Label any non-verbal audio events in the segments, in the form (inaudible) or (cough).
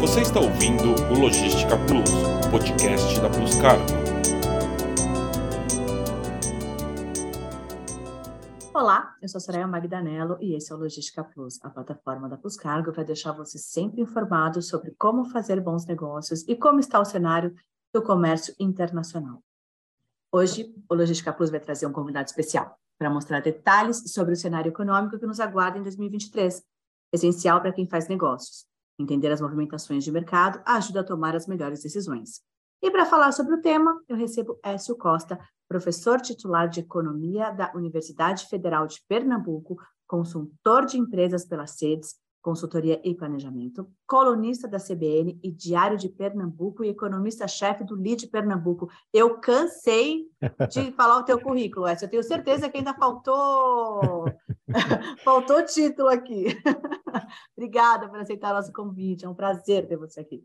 Você está ouvindo o Logística Plus, podcast da Plus Cargo. Olá, eu sou a Soraya Magdanello e esse é o Logística Plus, a plataforma da Plus Cargo para deixar você sempre informado sobre como fazer bons negócios e como está o cenário do comércio internacional. Hoje, o Logística Plus vai trazer um convidado especial para mostrar detalhes sobre o cenário econômico que nos aguarda em 2023, essencial para quem faz negócios. Entender as movimentações de mercado ajuda a tomar as melhores decisões. E para falar sobre o tema, eu recebo Écio Costa, professor titular de Economia da Universidade Federal de Pernambuco, consultor de empresas pelas sedes, consultoria e planejamento, colunista da CBN e Diário de Pernambuco e economista-chefe do LID Pernambuco. Eu cansei de (laughs) falar o teu currículo, Écio. Eu tenho certeza que ainda faltou (laughs) (laughs) faltou título aqui. (laughs) Obrigada por aceitar nosso convite. É um prazer ter você aqui.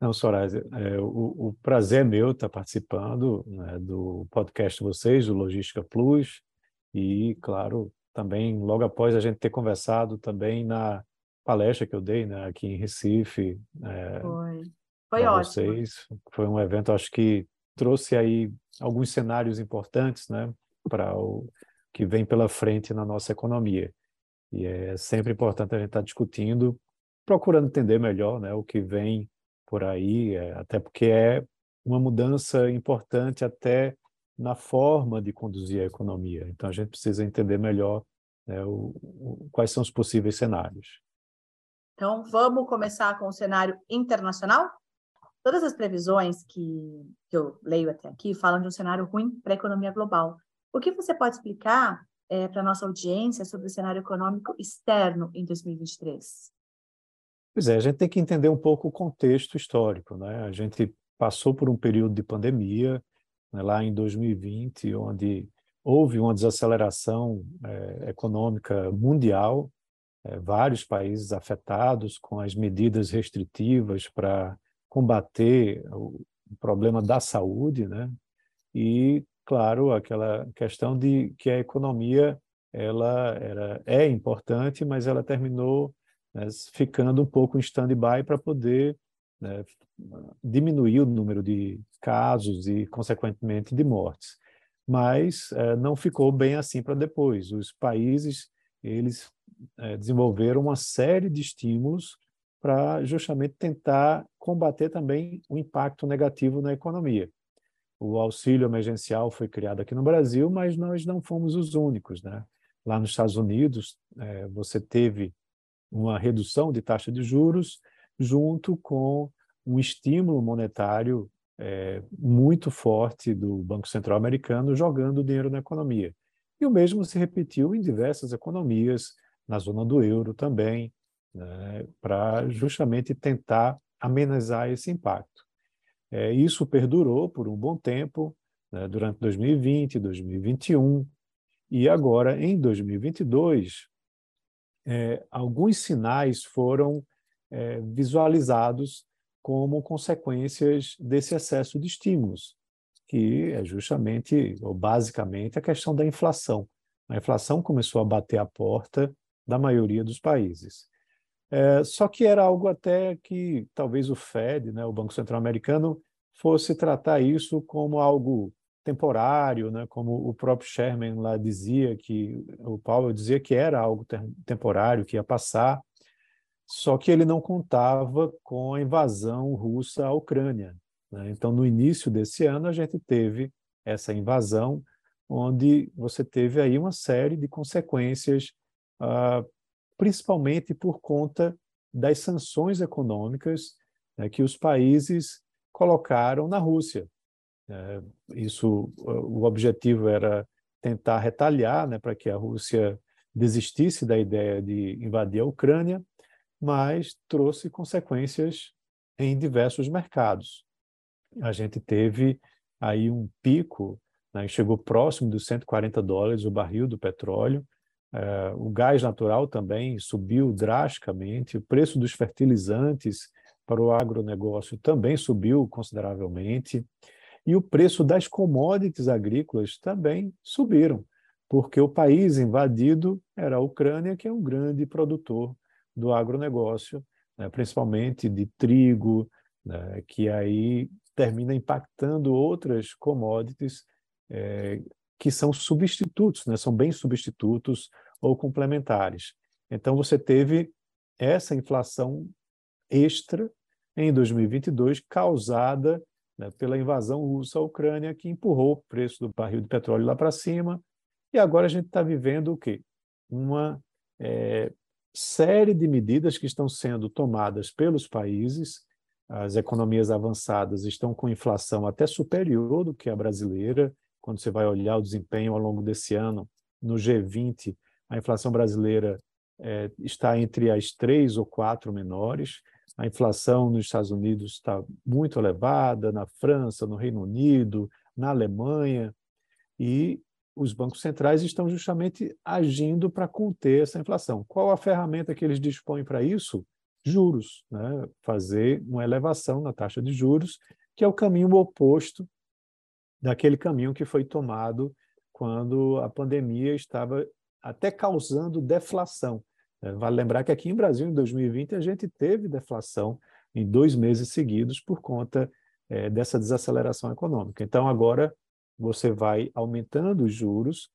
Não, Soraya, é, o, o, prazer é meu estar participando né, do podcast de vocês, do Logística Plus, e, claro, também logo após a gente ter conversado também na palestra que eu dei né, aqui em Recife. É, foi, foi ótimo. Vocês. Foi um evento, acho que trouxe aí alguns cenários importantes, né, para o que vem pela frente na nossa economia. E é sempre importante a gente estar discutindo, procurando entender melhor, né, o que vem por aí, é, até porque é uma mudança importante até na forma de conduzir a economia. Então a gente precisa entender melhor né, o, o, quais são os possíveis cenários. Então, vamos começar com o cenário internacional? Todas as previsões que, que eu leio até aqui falam de um cenário ruim para a economia global. O que você pode explicar é, para nossa audiência sobre o cenário econômico externo em 2023? Pois é, a gente tem que entender um pouco o contexto histórico. Né? A gente passou por um período de pandemia, né, lá em 2020, onde houve uma desaceleração é, econômica mundial, é, vários países afetados com as medidas restritivas para combater o problema da saúde, né? E claro, aquela questão de que a economia ela era é importante, mas ela terminou né, ficando um pouco em stand-by para poder né, diminuir o número de casos e, consequentemente, de mortes. Mas é, não ficou bem assim para depois. Os países eles é, desenvolveram uma série de estímulos para justamente tentar combater também o impacto negativo na economia. O auxílio emergencial foi criado aqui no Brasil, mas nós não fomos os únicos. Né? Lá nos Estados Unidos, é, você teve uma redução de taxa de juros junto com um estímulo monetário é, muito forte do Banco Central americano jogando dinheiro na economia. E o mesmo se repetiu em diversas economias, na zona do euro também, né, para justamente tentar amenizar esse impacto. É, isso perdurou por um bom tempo, né, durante 2020, 2021, e agora, em 2022, é, alguns sinais foram é, visualizados como consequências desse excesso de estímulos, que é justamente, ou basicamente, a questão da inflação. A inflação começou a bater a porta da maioria dos países. É, só que era algo até que talvez o Fed, né, o Banco Central Americano, fosse tratar isso como algo temporário, né, como o próprio Sherman lá dizia que o Powell dizia que era algo temporário que ia passar, só que ele não contava com a invasão russa à Ucrânia. Né? Então, no início desse ano, a gente teve essa invasão, onde você teve aí uma série de consequências ah, principalmente por conta das sanções econômicas né, que os países colocaram na Rússia. É, isso, o objetivo era tentar retaliar, né, para que a Rússia desistisse da ideia de invadir a Ucrânia, mas trouxe consequências em diversos mercados. A gente teve aí um pico, né, chegou próximo dos 140 dólares o barril do petróleo, é, o gás natural também subiu drasticamente, o preço dos fertilizantes para o agronegócio também subiu consideravelmente, e o preço das commodities agrícolas também subiram, porque o país invadido era a Ucrânia, que é um grande produtor do agronegócio né, principalmente de trigo, né, que aí termina impactando outras commodities é, que são substitutos, né, são bem substitutos ou complementares. Então, você teve essa inflação extra em 2022, causada né, pela invasão russa à Ucrânia, que empurrou o preço do barril de petróleo lá para cima. E agora a gente está vivendo o quê? Uma é, série de medidas que estão sendo tomadas pelos países. As economias avançadas estão com inflação até superior do que a brasileira. Quando você vai olhar o desempenho ao longo desse ano, no G20, a inflação brasileira é, está entre as três ou quatro menores. A inflação nos Estados Unidos está muito elevada, na França, no Reino Unido, na Alemanha, e os bancos centrais estão justamente agindo para conter essa inflação. Qual a ferramenta que eles dispõem para isso? Juros, né? fazer uma elevação na taxa de juros, que é o caminho oposto daquele caminho que foi tomado quando a pandemia estava até causando deflação. É, vale lembrar que aqui em Brasil, em 2020, a gente teve deflação em dois meses seguidos por conta é, dessa desaceleração econômica. Então, agora você vai aumentando os juros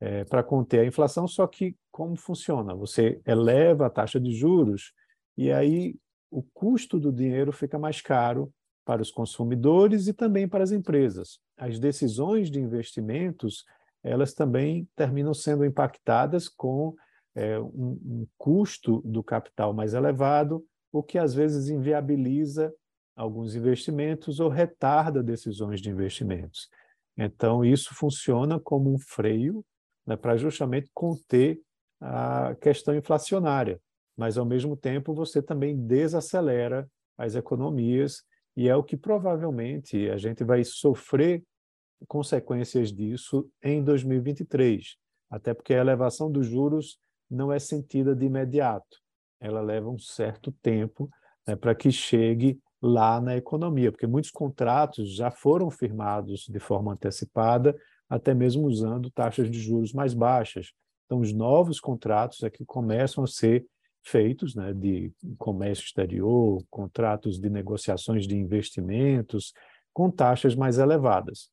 é, para conter a inflação, só que como funciona? Você eleva a taxa de juros e aí o custo do dinheiro fica mais caro para os consumidores e também para as empresas. As decisões de investimentos, elas também terminam sendo impactadas com é, um, um custo do capital mais elevado, o que às vezes inviabiliza alguns investimentos ou retarda decisões de investimentos. Então, isso funciona como um freio né, para justamente conter a questão inflacionária, mas, ao mesmo tempo, você também desacelera as economias, e é o que provavelmente a gente vai sofrer consequências disso em 2023, até porque a elevação dos juros não é sentida de imediato. Ela leva um certo tempo né, para que chegue lá na economia, porque muitos contratos já foram firmados de forma antecipada, até mesmo usando taxas de juros mais baixas. Então, os novos contratos é que começam a ser feitos, né, de comércio exterior, contratos de negociações de investimentos, com taxas mais elevadas.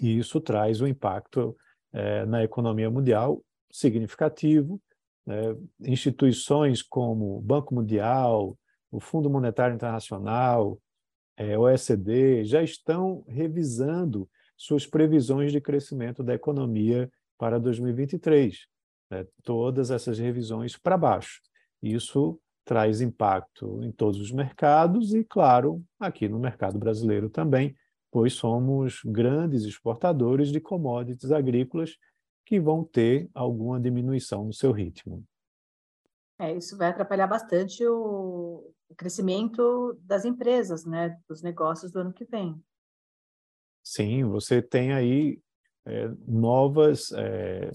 E isso traz um impacto é, na economia mundial significativo. Né? Instituições como o Banco Mundial, o Fundo Monetário Internacional, é, OECD, já estão revisando suas previsões de crescimento da economia para 2023. Né? Todas essas revisões para baixo. Isso traz impacto em todos os mercados e, claro, aqui no mercado brasileiro também, pois somos grandes exportadores de commodities agrícolas que vão ter alguma diminuição no seu ritmo. É, isso vai atrapalhar bastante o, crescimento das empresas, né, dos negócios do ano que vem. Sim, você tem aí é, novas, é,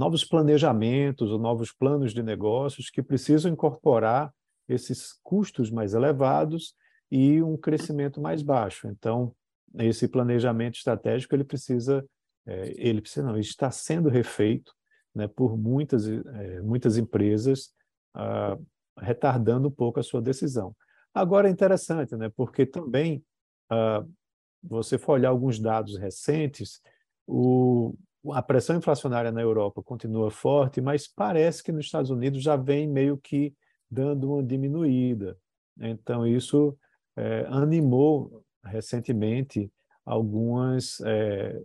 novos planejamentos ou novos planos de negócios que precisam incorporar esses custos mais elevados e um crescimento mais baixo. Então, esse planejamento estratégico ele precisa é, ele precisa não, está sendo refeito né, por muitas, é, muitas empresas, ah, retardando um pouco a sua decisão. Agora é interessante, né, porque também, ah, você for olhar alguns dados recentes, o, a pressão inflacionária na Europa continua forte, mas parece que nos Estados Unidos já vem meio que dando uma diminuída. Então, isso é, animou recentemente algumas é,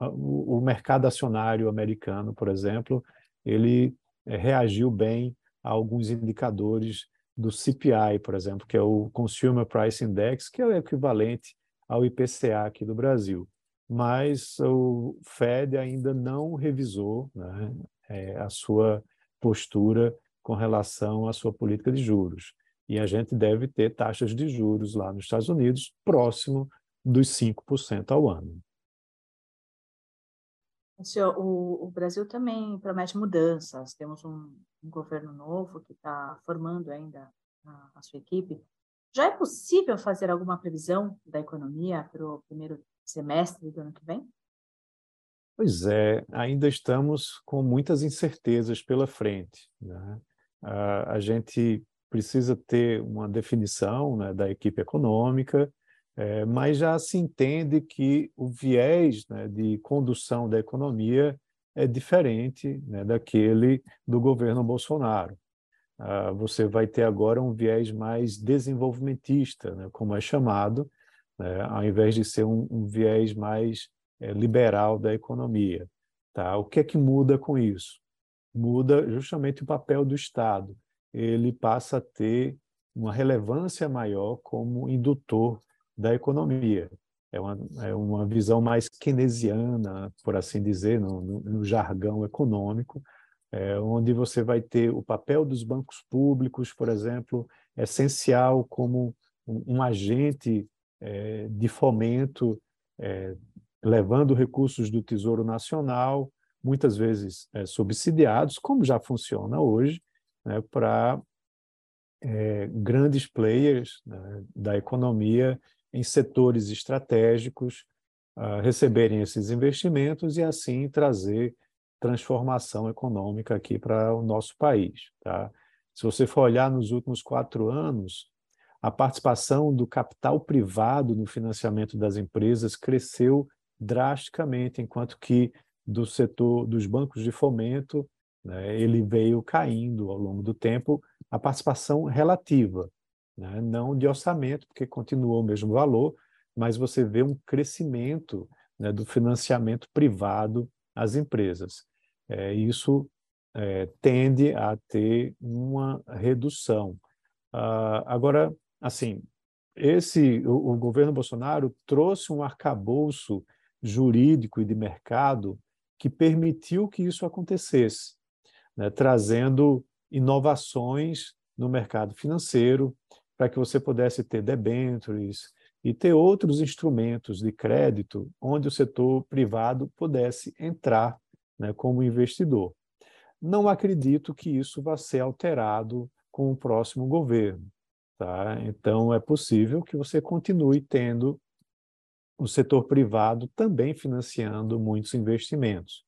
o, o, mercado acionário americano, por exemplo, ele é, reagiu bem a alguns indicadores do CPI, por exemplo, que é o Consumer Price Index, que é o equivalente ao IPCA aqui do Brasil. Mas o Fed ainda não revisou né, é, a sua postura com relação à sua política de juros. E a gente deve ter taxas de juros lá nos Estados Unidos próximo dos 5% ao ano. Senhor, o, o, Brasil também promete mudanças. Temos um, um governo novo que está formando ainda a, a, sua equipe. Já é possível fazer alguma previsão da economia para o primeiro semestre do ano que vem? Pois é, ainda estamos com muitas incertezas pela frente. Né? a gente precisa ter uma definição né, da equipe econômica, é, mas já se entende que o viés né, de condução da economia é diferente né, daquele do governo Bolsonaro. Ah, você vai ter agora um viés mais desenvolvimentista, né, como é chamado, né, ao invés de ser um, um viés mais é, liberal da economia. Tá? O que é que muda com isso? Muda justamente o papel do Estado. Ele passa a ter uma relevância maior como indutor da economia. É uma, é uma visão mais keynesiana, por assim dizer, no, no, no jargão econômico, é, onde você vai ter o papel dos bancos públicos, por exemplo, essencial como um, um agente é, de fomento, é, levando recursos do Tesouro Nacional, muitas vezes é, subsidiados, como já funciona hoje, né, para é, grandes players né, da economia em setores estratégicos uh, receberem esses investimentos e assim trazer transformação econômica aqui para o nosso país. Tá? Se você for olhar nos últimos quatro anos, a participação do capital privado no financiamento das empresas cresceu drasticamente, enquanto que do setor dos bancos de fomento, né, ele veio caindo ao longo do tempo a participação relativa né? não de orçamento, porque continuou o mesmo valor, mas você vê um crescimento né, do financiamento privado às empresas. É, isso é, tende a ter uma redução. Ah, agora, assim, esse o, o, governo Bolsonaro trouxe um arcabouço jurídico e de mercado que permitiu que isso acontecesse, né, trazendo inovações no mercado financeiro, para que você pudesse ter debêntures e ter outros instrumentos de crédito onde o setor privado pudesse entrar né, como investidor. Não acredito que isso vá ser alterado com o próximo governo. Tá? Então, é possível que você continue tendo o setor privado também financiando muitos investimentos.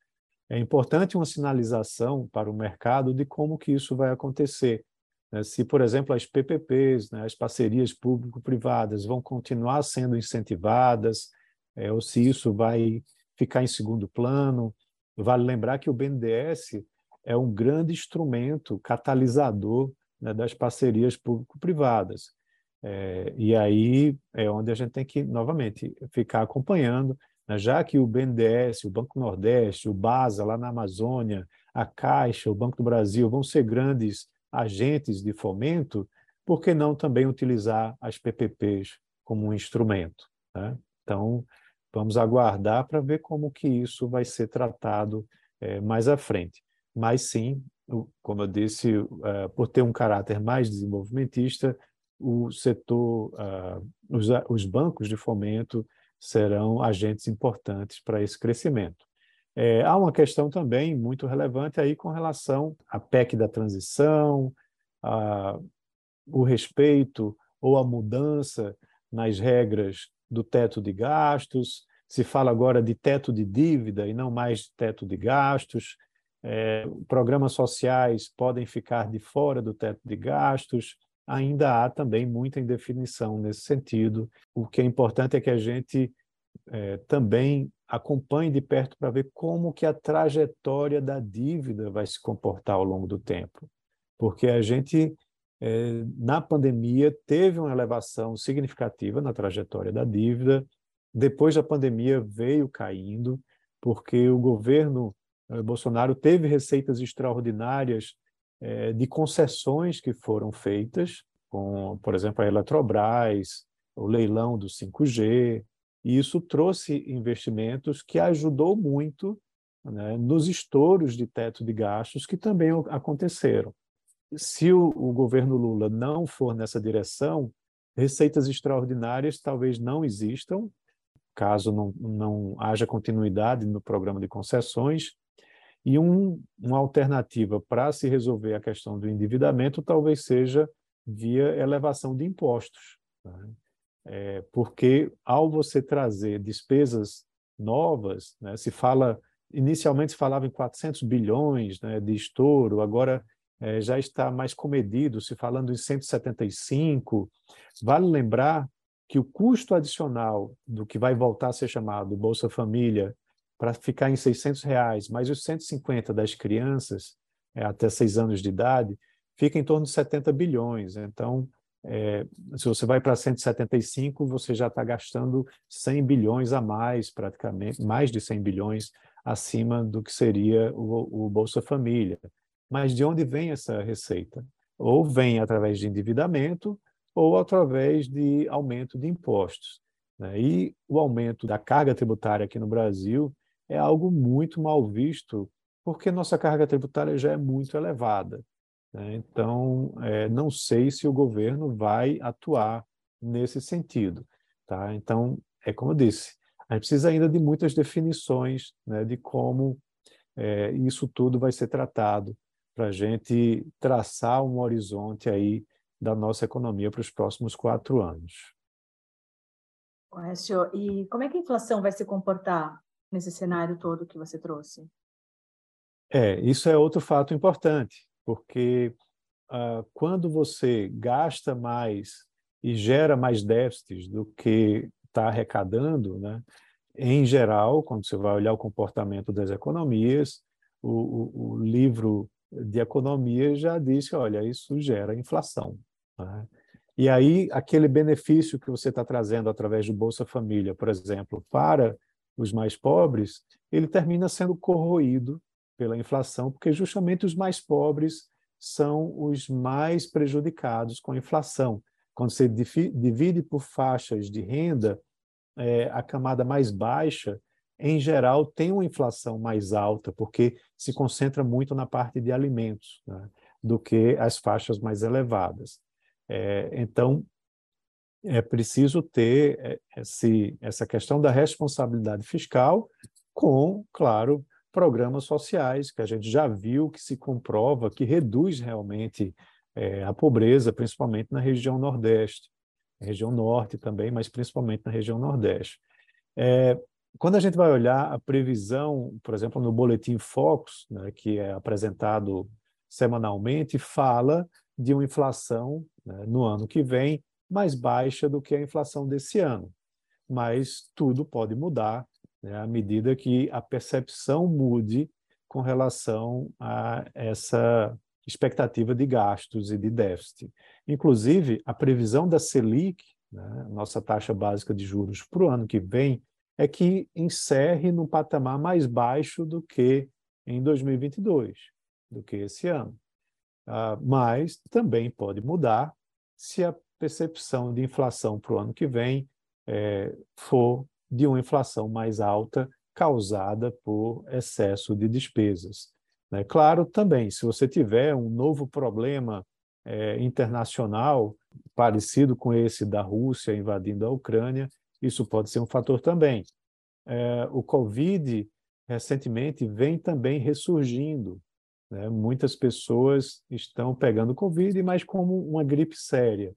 É importante uma sinalização para o mercado de como que isso vai acontecer, né, se, por exemplo, as PPPs, né, as parcerias público-privadas, vão continuar sendo incentivadas, é, ou se isso vai ficar em segundo plano. Vale lembrar que o BNDES é um grande instrumento catalisador né, das parcerias público-privadas. É, e aí é onde a gente tem que, novamente, ficar acompanhando, né, já que o BNDES, o Banco Nordeste, o BASA, lá na Amazônia, a Caixa, o Banco do Brasil, vão ser grandes agentes de fomento, por que não também utilizar as PPPs como um instrumento? Né? Então, vamos aguardar para ver como que isso vai ser tratado é, mais à frente. Mas sim, como eu disse, uh, por ter um caráter mais desenvolvimentista, o setor, uh, os, os bancos de fomento serão agentes importantes para esse crescimento. É, há uma questão também muito relevante aí com relação à PEC da transição, a, o respeito ou a mudança nas regras do teto de gastos. Se fala agora de teto de dívida e não mais de teto de gastos. É, programas sociais podem ficar de fora do teto de gastos. Ainda há também muita indefinição nesse sentido. O que é importante é que a gente é, também acompanhe de perto para ver como que a trajetória da dívida vai se comportar ao longo do tempo. Porque a gente, é, na pandemia, teve uma elevação significativa na trajetória da dívida, depois da pandemia veio caindo, porque o governo Bolsonaro teve receitas extraordinárias é, de concessões que foram feitas, com, por exemplo, a Eletrobras, o leilão do 5G, e isso trouxe investimentos que ajudou muito né, nos estouros de teto de gastos que também aconteceram. Se o, o governo Lula não for nessa direção, receitas extraordinárias talvez não existam, caso não, não haja continuidade no programa de concessões, e um, uma alternativa para se resolver a questão do endividamento talvez seja via elevação de impostos. Né? É, porque ao você trazer despesas novas, né, se fala inicialmente se falava em 400 bilhões né, de estouro, agora é, já está mais comedido, se falando em 175. Vale lembrar que o custo adicional do que vai voltar a ser chamado Bolsa Família para ficar em 600 reais, mais os 150 das crianças é, até seis anos de idade, fica em torno de 70 bilhões. Então, é, se você vai para 175, você já está gastando 100 bilhões a mais, praticamente, mais de 100 bilhões acima do que seria o, o Bolsa Família. Mas de onde vem essa receita? Ou vem através de endividamento, ou através de aumento de impostos. Né? E o aumento da carga tributária aqui no Brasil é algo muito mal visto, porque nossa carga tributária já é muito elevada. Né? Então, é, não sei se o governo vai atuar nesse sentido. Tá? Então, é como eu disse, a gente precisa ainda de muitas definições né, de como é, isso tudo vai ser tratado para a gente traçar um horizonte aí da nossa economia para os próximos quatro anos. Oécio, e como é que a inflação vai se comportar nesse cenário todo que você trouxe? É, isso é outro fato importante, porque uh, quando você gasta mais e gera mais déficits do que está arrecadando, né, em geral, quando você vai olhar o comportamento das economias, o, o, o livro de economia já disse, olha, isso gera inflação. Né? E aí, aquele benefício que você está trazendo através do Bolsa Família, por exemplo, para os mais pobres, ele termina sendo corroído pela inflação, porque justamente os mais pobres são os mais prejudicados com a inflação. Quando você divide por faixas de renda, é, a camada mais baixa, em geral, tem uma inflação mais alta, porque se concentra muito na parte de alimentos, né, do que as faixas mais elevadas. É, então, é preciso ter é, esse, essa questão da responsabilidade fiscal com, claro, programas sociais, que a gente já viu que se comprova que reduz realmente é, a pobreza, principalmente na região Nordeste, região Norte também, mas principalmente na região Nordeste. É, quando a gente vai olhar a previsão, por exemplo, no Boletim Focus, né, que é apresentado semanalmente, fala de uma inflação né, no ano que vem mais baixa do que a inflação desse ano. Mas tudo pode mudar né, à medida que a percepção mude com relação a essa expectativa de gastos e de déficit. Inclusive, a previsão da Selic, né, nossa taxa básica de juros para o ano que vem, é que encerre no patamar mais baixo do que em 2022, do que esse ano. Uh, mas também pode mudar se a percepção de inflação para o ano que vem é, for de uma inflação mais alta causada por excesso de despesas. Né? Claro, também, se você tiver um novo problema é, internacional parecido com esse da Rússia invadindo a Ucrânia, isso pode ser um fator também. É, o Covid, recentemente, vem também ressurgindo né? Muitas pessoas estão pegando Covid, mas como uma gripe séria,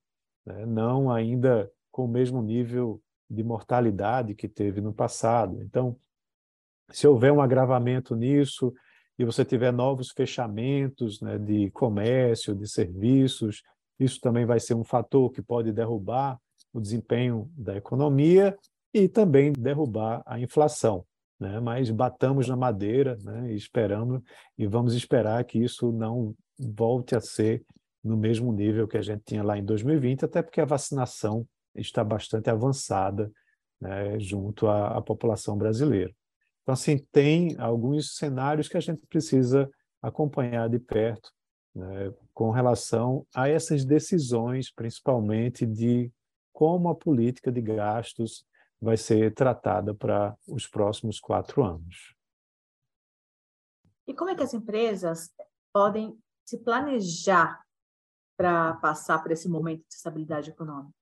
né? não ainda com o mesmo nível de mortalidade que teve no passado. Então, se houver um agravamento nisso e você tiver novos fechamentos né, de comércio, de serviços, isso também vai ser um fator que pode derrubar o desempenho da economia e também derrubar a inflação né? mas batamos na madeira né? e e vamos esperar que isso não volte a ser no mesmo nível que a gente tinha lá em 2020, até porque a vacinação está bastante avançada né? junto à, à população brasileira. Então, assim, tem alguns cenários que a gente precisa acompanhar de perto né, com relação a essas decisões, principalmente de como a política de gastos vai ser tratada para os próximos quatro anos. E como é que as empresas podem se planejar para passar por esse momento de estabilidade econômica?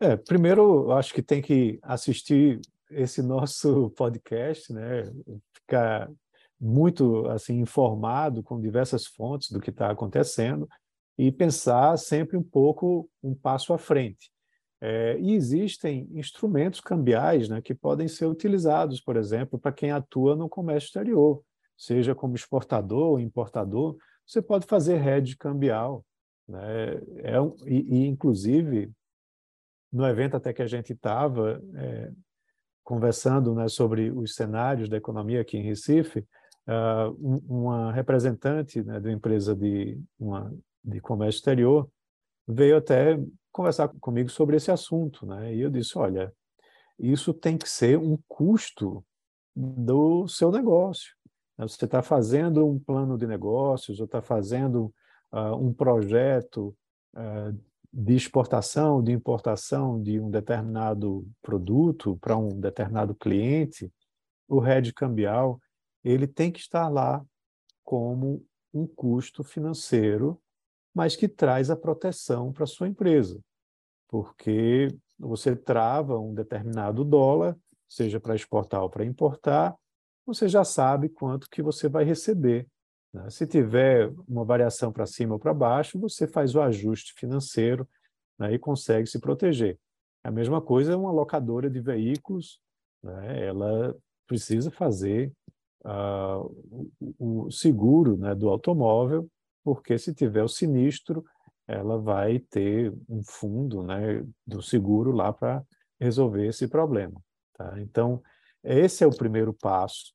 É, primeiro, acho que tem que assistir esse nosso (laughs) podcast, né? Ficar muito assim informado com diversas fontes do que está acontecendo e pensar sempre um pouco um passo à frente. É, e existem instrumentos cambiais né, que podem ser utilizados, por exemplo, para quem atua no comércio exterior, seja como exportador ou importador. Você pode fazer hedge cambial. Né? É um, e, e, inclusive, no evento até que a gente estava é, conversando né, sobre os cenários da economia aqui em Recife, uh, uma representante né, de uma empresa de, uma, de comércio exterior veio até conversar comigo sobre esse assunto. Né? E eu disse, olha, isso tem que ser um custo do seu negócio. Você está fazendo um plano de negócios ou está fazendo uh, um projeto uh, de exportação, de importação de um determinado produto para um determinado cliente, o RED cambial ele tem que estar lá como um custo financeiro, mas que traz a proteção para a sua empresa, porque você trava um determinado dólar, seja para exportar ou para importar, você já sabe quanto que você vai receber. Né? Se tiver uma variação para cima ou para baixo, você faz o ajuste financeiro né, e consegue se proteger. A mesma coisa é uma locadora de veículos, né, ela precisa fazer uh, o, seguro né, do automóvel, porque se tiver o sinistro, ela vai ter um fundo né, do seguro lá para resolver esse problema. Tá? Então, esse é o primeiro passo,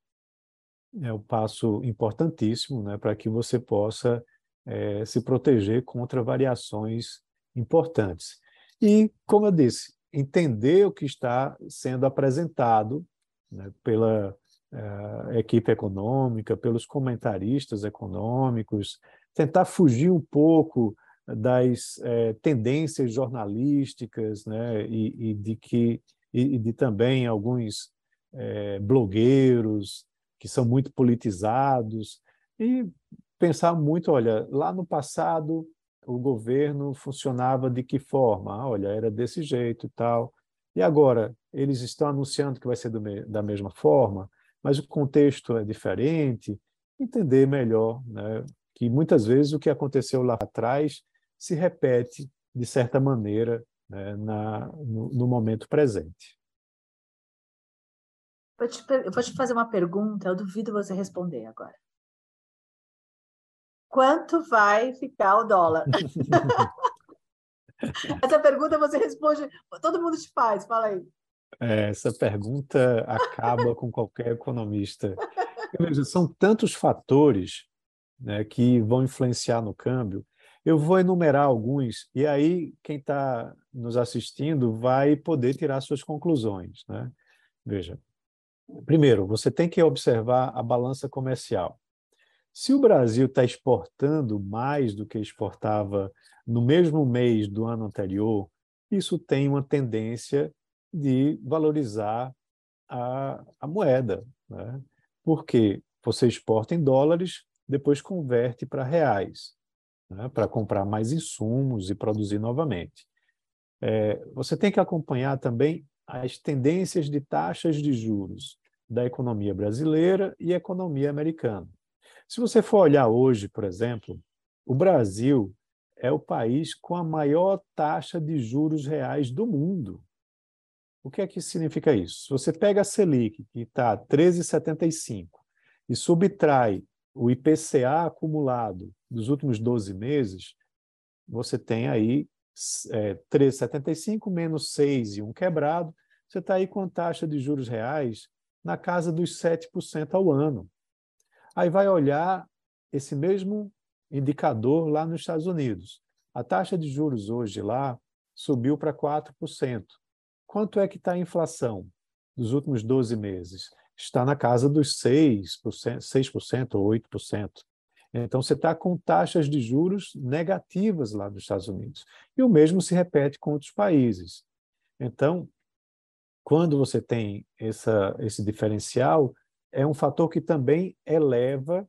é o passo importantíssimo né, para que você possa é, se proteger contra variações importantes. E, como eu disse, entender o que está sendo apresentado né, pela uh, equipe econômica, pelos comentaristas econômicos, tentar fugir um pouco das uh, tendências jornalísticas, né, e, e de que e, de também alguns uh, blogueiros que são muito politizados e pensar muito, olha, lá no passado o governo funcionava de que forma? Ah, olha, era desse jeito e tal. E agora, eles estão anunciando que vai ser me da mesma forma, mas o contexto é diferente. Entender melhor né, que muitas vezes o que aconteceu lá atrás se repete, de certa maneira, né, na, no, no, momento presente. Vou te, eu vou te fazer uma pergunta, eu duvido você responder agora quanto vai ficar o dólar? (laughs) (laughs) Essa pergunta você responde, todo mundo te faz, fala aí. É, essa pergunta acaba com qualquer economista. Veja, são tantos fatores né, que vão influenciar no câmbio. Eu vou enumerar alguns, e aí quem está nos assistindo vai poder tirar suas conclusões. Né? Veja, primeiro, você tem que observar a balança comercial. Se o Brasil está exportando mais do que exportava no mesmo mês do ano anterior, isso tem uma tendência de valorizar a, a moeda, né? porque você exporta em dólares, depois converte para reais, né? para comprar mais insumos e produzir novamente. É, você tem que acompanhar também as tendências de taxas de juros da economia brasileira e economia americana. Se você for olhar hoje, por exemplo, o Brasil é o país com a maior taxa de juros reais do mundo. O que é que significa isso? Se você pega a Selic, que está 13,75, e subtrai o IPCA acumulado dos últimos 12 meses, você tem aí é, 13,75 menos 6 e um quebrado, você está aí com a taxa de juros reais na casa dos 7% ao ano. Aí vai olhar esse mesmo indicador lá nos Estados Unidos. A taxa de juros hoje lá subiu para 4%. Quanto é que está a inflação dos últimos 12 meses? Está na casa dos 6%, 6% ou 8%. Então, você está com taxas de juros negativas lá nos Estados Unidos. E o mesmo se repete com outros países. Então, quando você tem essa, esse diferencial, é um fator que também eleva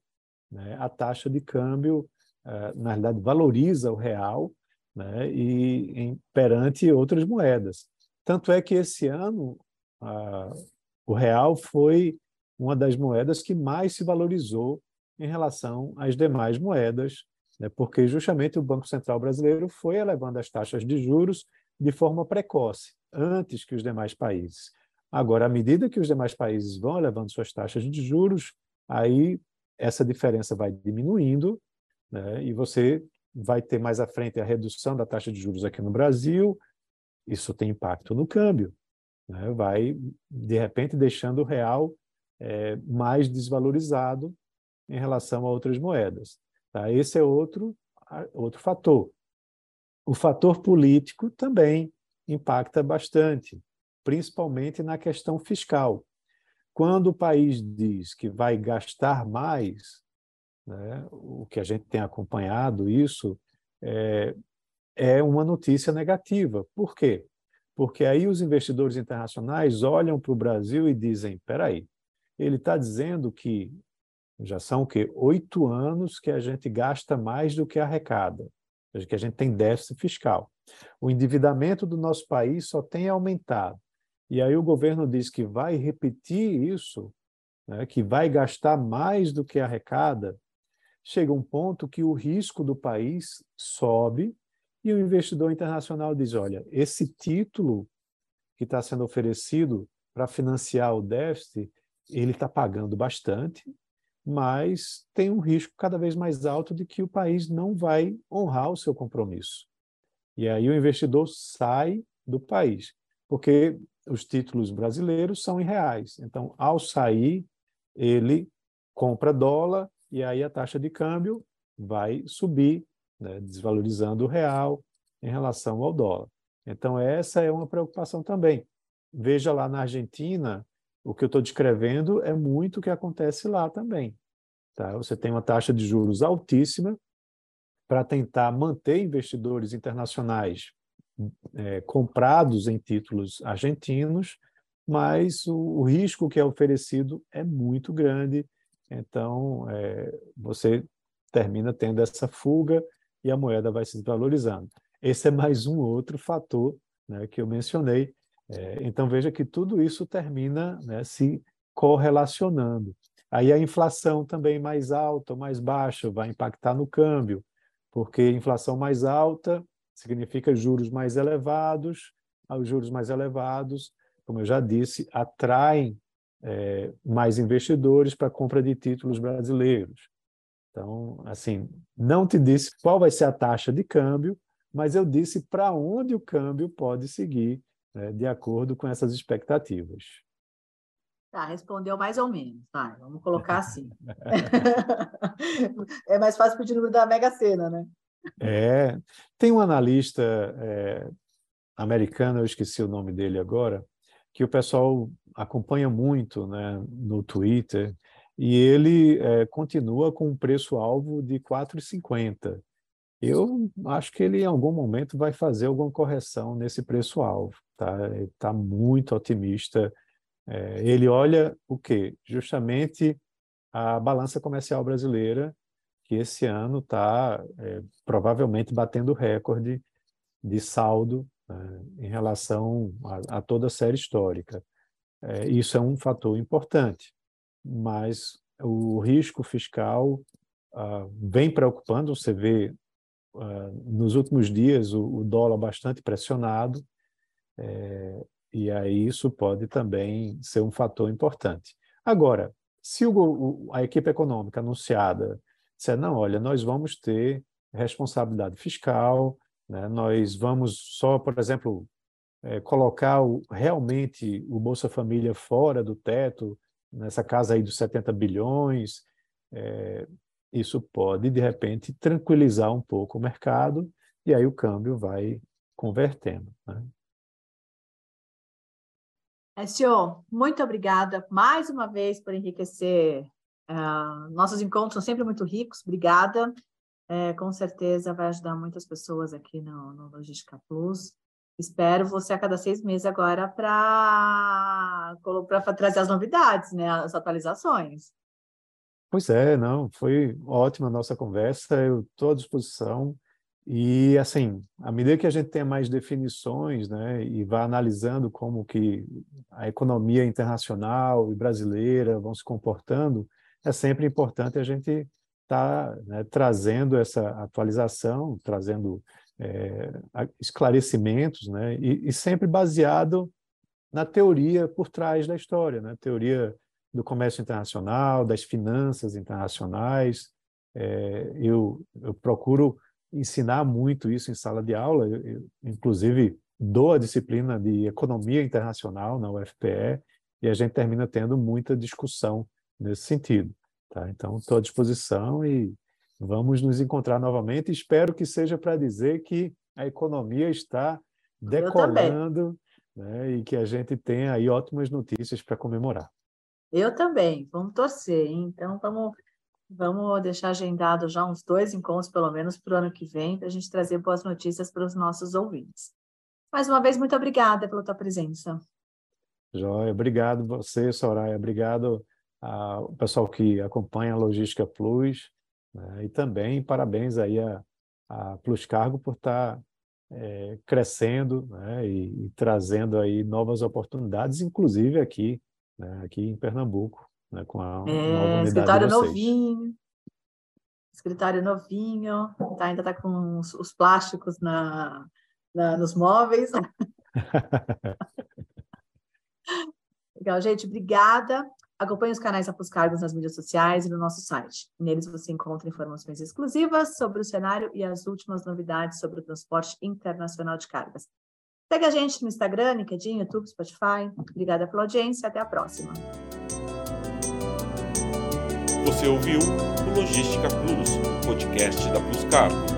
né, a taxa de câmbio, uh, na realidade, valoriza o real né, e em, perante outras moedas. Tanto é que esse ano uh, o real foi uma das moedas que mais se valorizou em relação às demais moedas, né, porque justamente o Banco Central brasileiro foi elevando as taxas de juros de forma precoce, antes que os demais países. Agora, à medida que os demais países vão elevando suas taxas de juros, aí essa diferença vai diminuindo né? e você vai ter mais à frente a redução da taxa de juros aqui no Brasil, isso tem impacto no câmbio, né? vai, de repente, deixando o real é, mais desvalorizado em relação a outras moedas. Tá? Esse é outro, outro fator. O fator político também impacta bastante, principalmente na questão fiscal. Quando o país diz que vai gastar mais, né, o que a gente tem acompanhado isso, é, é uma notícia negativa. Por quê? Porque aí os investidores internacionais olham para o Brasil e dizem: peraí, ele está dizendo que já são o quê? Oito anos que a gente gasta mais do que arrecada, que a gente tem déficit fiscal. O endividamento do nosso país só tem aumentado. E aí o governo diz que vai repetir isso, né, que vai gastar mais do que arrecada. Chega um ponto que o risco do país sobe e o investidor internacional diz: olha, esse título que está sendo oferecido para financiar o déficit, ele está pagando bastante, mas tem um risco cada vez mais alto de que o país não vai honrar o seu compromisso. E aí o investidor sai do país, porque os títulos brasileiros são em reais. Então, ao sair, ele compra dólar e aí a taxa de câmbio vai subir, né, desvalorizando o real em relação ao dólar. Então, essa é uma preocupação também. Veja lá na Argentina, o que eu estou descrevendo é muito o que acontece lá também. Tá? Você tem uma taxa de juros altíssima para tentar manter investidores internacionais é, comprados em títulos argentinos, mas o, o, risco que é oferecido é muito grande, então é, você termina tendo essa fuga e a moeda vai se desvalorizando. Esse é mais um outro fator né, que eu mencionei é, então veja que tudo isso termina né, se correlacionando. Aí a inflação também mais alta ou mais baixa vai impactar no câmbio, porque inflação mais alta significa juros mais elevados, os juros mais elevados, como eu já disse, atraem é, mais investidores para a compra de títulos brasileiros. Então, assim, não te disse qual vai ser a taxa de câmbio, mas eu disse para onde o câmbio pode seguir né, de acordo com essas expectativas. Tá, respondeu mais ou menos. Tá, vamos colocar assim. (laughs) é mais fácil pedir o número da Mega Sena, né? É. Tem um analista é, americano, eu esqueci o nome dele agora, que o pessoal acompanha muito né, no Twitter, e ele é, continua com um preço-alvo de 4,50. Eu acho que ele, em algum momento, vai fazer alguma correção nesse preço-alvo. Tá? Ele está muito otimista. É, ele olha o quê? Justamente a balança comercial brasileira, que esse ano está é, provavelmente batendo recorde de saldo né, em relação a, a, toda a série histórica. É, isso é um fator importante, mas o risco fiscal ah, vem preocupando. Você vê ah, nos últimos dias o, o dólar bastante pressionado, é, e aí isso pode também ser um fator importante. Agora, se o, a equipe econômica anunciada disser, não, olha, nós vamos ter responsabilidade fiscal, né, nós vamos só, por exemplo, é, colocar o, realmente o Bolsa Família fora do teto, nessa casa aí dos 70 bilhões, é, isso pode, de repente, tranquilizar um pouco o mercado e aí o câmbio vai convertendo. Né? SEO, muito obrigada mais uma vez por enriquecer. Uh, nossos encontros são sempre muito ricos, obrigada. É, com certeza vai ajudar muitas pessoas aqui no, no Logística Plus. Espero você a cada seis meses agora para trazer as novidades, né, as atualizações. Pois é, não, foi ótima a nossa conversa, eu estou à disposição. E, assim, à medida que a gente tem mais definições, né, e vai analisando como que a economia internacional e brasileira vão se comportando, é sempre importante a gente estar tá, né, trazendo essa atualização, trazendo é, esclarecimentos, né, e, e, sempre baseado na teoria por trás da história, né, teoria do comércio internacional, das finanças internacionais, é, eu, eu procuro ensinar muito isso em sala de aula, eu, eu, inclusive dou a disciplina de Economia Internacional na UFPE, e a gente termina tendo muita discussão nesse sentido. Tá? Então, estou à disposição e vamos nos encontrar novamente. Espero que seja para dizer que a economia está decolando né, e que a gente tenha aí ótimas notícias para comemorar. Eu também, vamos torcer. Hein? Então, vamos, vamos deixar agendado já uns dois encontros, pelo menos, para o ano que vem, para a gente trazer boas notícias para os nossos ouvintes. Mais uma vez, muito obrigada pela tua presença. Joia, obrigado você, Soraya, obrigado ao pessoal que acompanha a Logística Plus, né? e também parabéns aí a, a Plus Cargo por estar tá, é, crescendo né? e, e, trazendo aí novas oportunidades, inclusive aqui, né? aqui em Pernambuco, né? com a é, escritório novinho, escritório novinho, tá, ainda está com os, os plásticos na, na, nos móveis. (laughs) Legal, gente, obrigada. Acompanhe os canais Apos Cargos nas mídias sociais e no nosso site. Neles você encontra informações exclusivas sobre o cenário e as últimas novidades sobre o transporte internacional de cargas. Segue a gente no Instagram, LinkedIn, YouTube, Spotify. Obrigada pela audiência. Até a próxima. Você ouviu o Logística Plus, podcast da Plus Cargo.